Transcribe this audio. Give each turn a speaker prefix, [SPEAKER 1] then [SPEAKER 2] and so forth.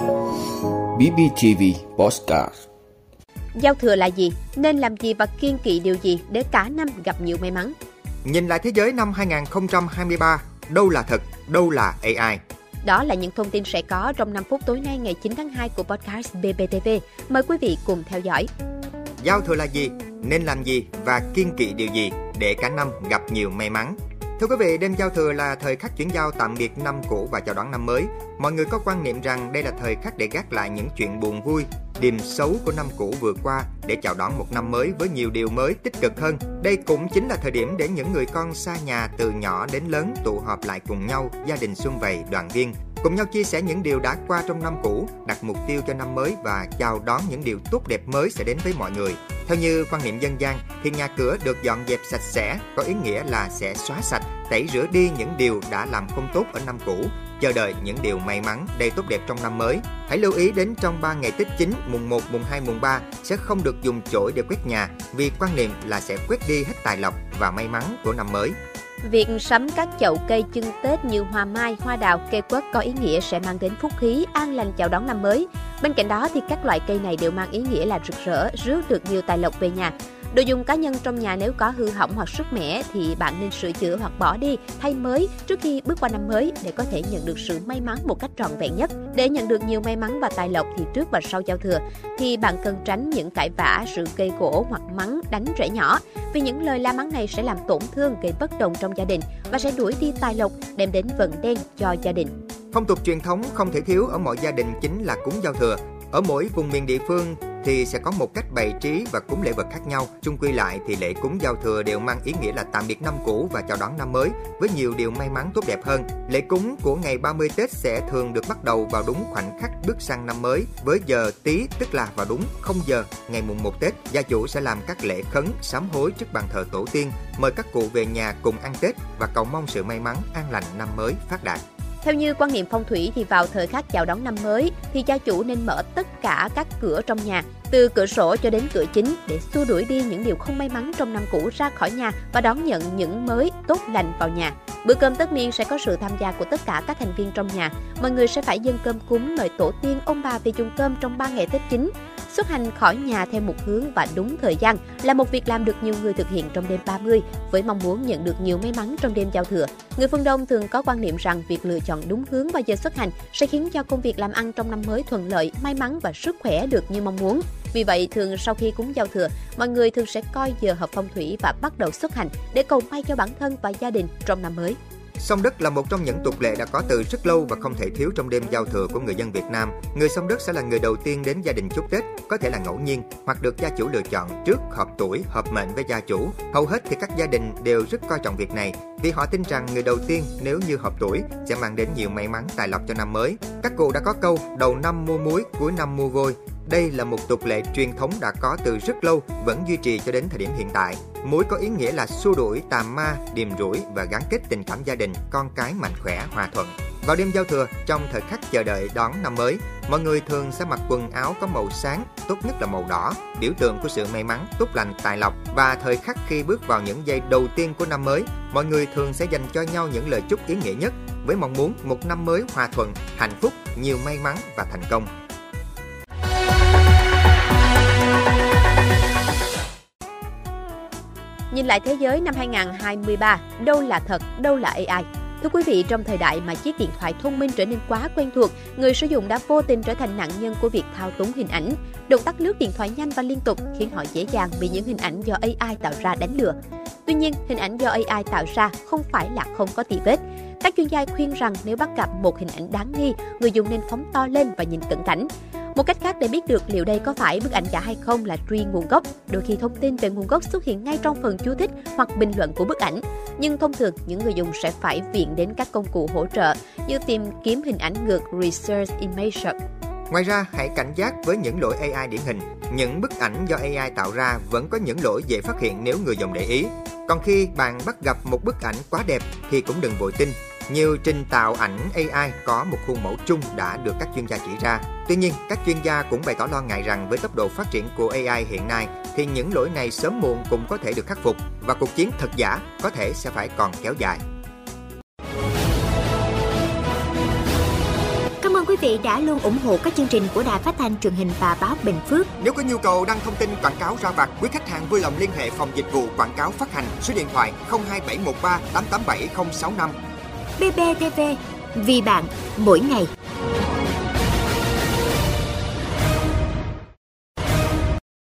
[SPEAKER 1] BBTV Postcard
[SPEAKER 2] Giao thừa là gì? Nên làm gì và kiên kỵ điều gì để cả năm gặp nhiều may mắn?
[SPEAKER 3] Nhìn lại thế giới năm 2023, đâu là thật, đâu là AI?
[SPEAKER 2] Đó là những thông tin sẽ có trong 5 phút tối nay ngày 9 tháng 2 của podcast BBTV. Mời quý vị cùng theo dõi.
[SPEAKER 3] Giao thừa là gì? Nên làm gì và kiên kỵ điều gì để cả năm gặp nhiều may mắn? Thưa quý vị, đêm giao thừa là thời khắc chuyển giao tạm biệt năm cũ và chào đón năm mới. Mọi người có quan niệm rằng đây là thời khắc để gác lại những chuyện buồn vui, điềm xấu của năm cũ vừa qua để chào đón một năm mới với nhiều điều mới tích cực hơn. Đây cũng chính là thời điểm để những người con xa nhà từ nhỏ đến lớn tụ họp lại cùng nhau, gia đình xuân vầy, đoàn viên, cùng nhau chia sẻ những điều đã qua trong năm cũ, đặt mục tiêu cho năm mới và chào đón những điều tốt đẹp mới sẽ đến với mọi người. Theo như quan niệm dân gian thì nhà cửa được dọn dẹp sạch sẽ có ý nghĩa là sẽ xóa sạch, tẩy rửa đi những điều đã làm không tốt ở năm cũ, chờ đợi những điều may mắn đầy tốt đẹp trong năm mới. Hãy lưu ý đến trong 3 ngày Tết chính mùng 1, mùng 2, mùng 3 sẽ không được dùng chổi để quét nhà vì quan niệm là sẽ quét đi hết tài lộc và may mắn của năm mới.
[SPEAKER 2] Việc sắm các chậu cây chưng Tết như hoa mai, hoa đào, cây quất có ý nghĩa sẽ mang đến phúc khí, an lành chào đón năm mới. Bên cạnh đó thì các loại cây này đều mang ý nghĩa là rực rỡ, rước được nhiều tài lộc về nhà. Đồ dùng cá nhân trong nhà nếu có hư hỏng hoặc sức mẻ thì bạn nên sửa chữa hoặc bỏ đi, thay mới trước khi bước qua năm mới để có thể nhận được sự may mắn một cách trọn vẹn nhất. Để nhận được nhiều may mắn và tài lộc thì trước và sau giao thừa thì bạn cần tránh những cãi vã, sự cây gỗ hoặc mắng đánh trẻ nhỏ vì những lời la mắng này sẽ làm tổn thương gây bất đồng trong gia đình và sẽ đuổi đi tài lộc, đem đến vận đen cho gia đình.
[SPEAKER 3] Phong tục truyền thống không thể thiếu ở mọi gia đình chính là cúng giao thừa. Ở mỗi vùng miền địa phương thì sẽ có một cách bày trí và cúng lễ vật khác nhau. Chung quy lại thì lễ cúng giao thừa đều mang ý nghĩa là tạm biệt năm cũ và chào đón năm mới với nhiều điều may mắn tốt đẹp hơn. Lễ cúng của ngày 30 Tết sẽ thường được bắt đầu vào đúng khoảnh khắc bước sang năm mới với giờ tí tức là vào đúng 0 giờ ngày mùng 1 Tết. Gia chủ sẽ làm các lễ khấn, sám hối trước bàn thờ tổ tiên, mời các cụ về nhà cùng ăn Tết và cầu mong sự may mắn, an lành năm mới phát đạt.
[SPEAKER 2] Theo như quan niệm phong thủy thì vào thời khắc chào đón năm mới thì gia chủ nên mở tất cả các cửa trong nhà, từ cửa sổ cho đến cửa chính để xua đuổi đi những điều không may mắn trong năm cũ ra khỏi nhà và đón nhận những mới tốt lành vào nhà. Bữa cơm tất niên sẽ có sự tham gia của tất cả các thành viên trong nhà. Mọi người sẽ phải dâng cơm cúng mời tổ tiên ông bà về dùng cơm trong 3 ngày Tết chính. Xuất hành khỏi nhà theo một hướng và đúng thời gian là một việc làm được nhiều người thực hiện trong đêm 30 với mong muốn nhận được nhiều may mắn trong đêm giao thừa. Người phương Đông thường có quan niệm rằng việc lựa chọn đúng hướng và giờ xuất hành sẽ khiến cho công việc làm ăn trong năm mới thuận lợi, may mắn và sức khỏe được như mong muốn. Vì vậy, thường sau khi cúng giao thừa, mọi người thường sẽ coi giờ hợp phong thủy và bắt đầu xuất hành để cầu may cho bản thân và gia đình trong năm mới.
[SPEAKER 3] Sông đất là một trong những tục lệ đã có từ rất lâu và không thể thiếu trong đêm giao thừa của người dân Việt Nam. Người sông đất sẽ là người đầu tiên đến gia đình chúc Tết, có thể là ngẫu nhiên hoặc được gia chủ lựa chọn trước hợp tuổi, hợp mệnh với gia chủ. Hầu hết thì các gia đình đều rất coi trọng việc này vì họ tin rằng người đầu tiên nếu như hợp tuổi sẽ mang đến nhiều may mắn tài lộc cho năm mới. Các cụ đã có câu đầu năm mua muối, cuối năm mua vôi. Đây là một tục lệ truyền thống đã có từ rất lâu, vẫn duy trì cho đến thời điểm hiện tại. Muối có ý nghĩa là xua đuổi tà ma, điềm rủi và gắn kết tình cảm gia đình, con cái mạnh khỏe, hòa thuận. Vào đêm giao thừa, trong thời khắc chờ đợi đón năm mới, mọi người thường sẽ mặc quần áo có màu sáng, tốt nhất là màu đỏ, biểu tượng của sự may mắn, tốt lành, tài lộc. Và thời khắc khi bước vào những giây đầu tiên của năm mới, mọi người thường sẽ dành cho nhau những lời chúc ý nghĩa nhất với mong muốn một năm mới hòa thuận, hạnh phúc, nhiều may mắn và thành công.
[SPEAKER 2] Nhìn lại thế giới năm 2023, đâu là thật, đâu là AI? Thưa quý vị, trong thời đại mà chiếc điện thoại thông minh trở nên quá quen thuộc, người sử dụng đã vô tình trở thành nạn nhân của việc thao túng hình ảnh. Động tác lướt điện thoại nhanh và liên tục khiến họ dễ dàng bị những hình ảnh do AI tạo ra đánh lừa. Tuy nhiên, hình ảnh do AI tạo ra không phải là không có tì vết. Các chuyên gia khuyên rằng nếu bắt gặp một hình ảnh đáng nghi, người dùng nên phóng to lên và nhìn cẩn cảnh một cách khác để biết được liệu đây có phải bức ảnh giả hay không là truy nguồn gốc. Đôi khi thông tin về nguồn gốc xuất hiện ngay trong phần chú thích hoặc bình luận của bức ảnh. Nhưng thông thường, những người dùng sẽ phải viện đến các công cụ hỗ trợ như tìm kiếm hình ảnh ngược Research Image Search.
[SPEAKER 3] Ngoài ra, hãy cảnh giác với những lỗi AI điển hình. Những bức ảnh do AI tạo ra vẫn có những lỗi dễ phát hiện nếu người dùng để ý. Còn khi bạn bắt gặp một bức ảnh quá đẹp thì cũng đừng vội tin nhiều trình tạo ảnh AI có một khuôn mẫu chung đã được các chuyên gia chỉ ra. Tuy nhiên, các chuyên gia cũng bày tỏ lo ngại rằng với tốc độ phát triển của AI hiện nay thì những lỗi này sớm muộn cũng có thể được khắc phục và cuộc chiến thật giả có thể sẽ phải còn kéo dài.
[SPEAKER 4] quý vị đã luôn ủng hộ các chương trình của Đài Phát thanh truyền hình và báo Bình Phước.
[SPEAKER 3] Nếu có nhu cầu đăng thông tin quảng cáo ra vặt, quý khách hàng vui lòng liên hệ phòng dịch vụ quảng cáo phát hành số điện thoại 02713 887065.
[SPEAKER 4] BBTV, vì bạn, mỗi ngày.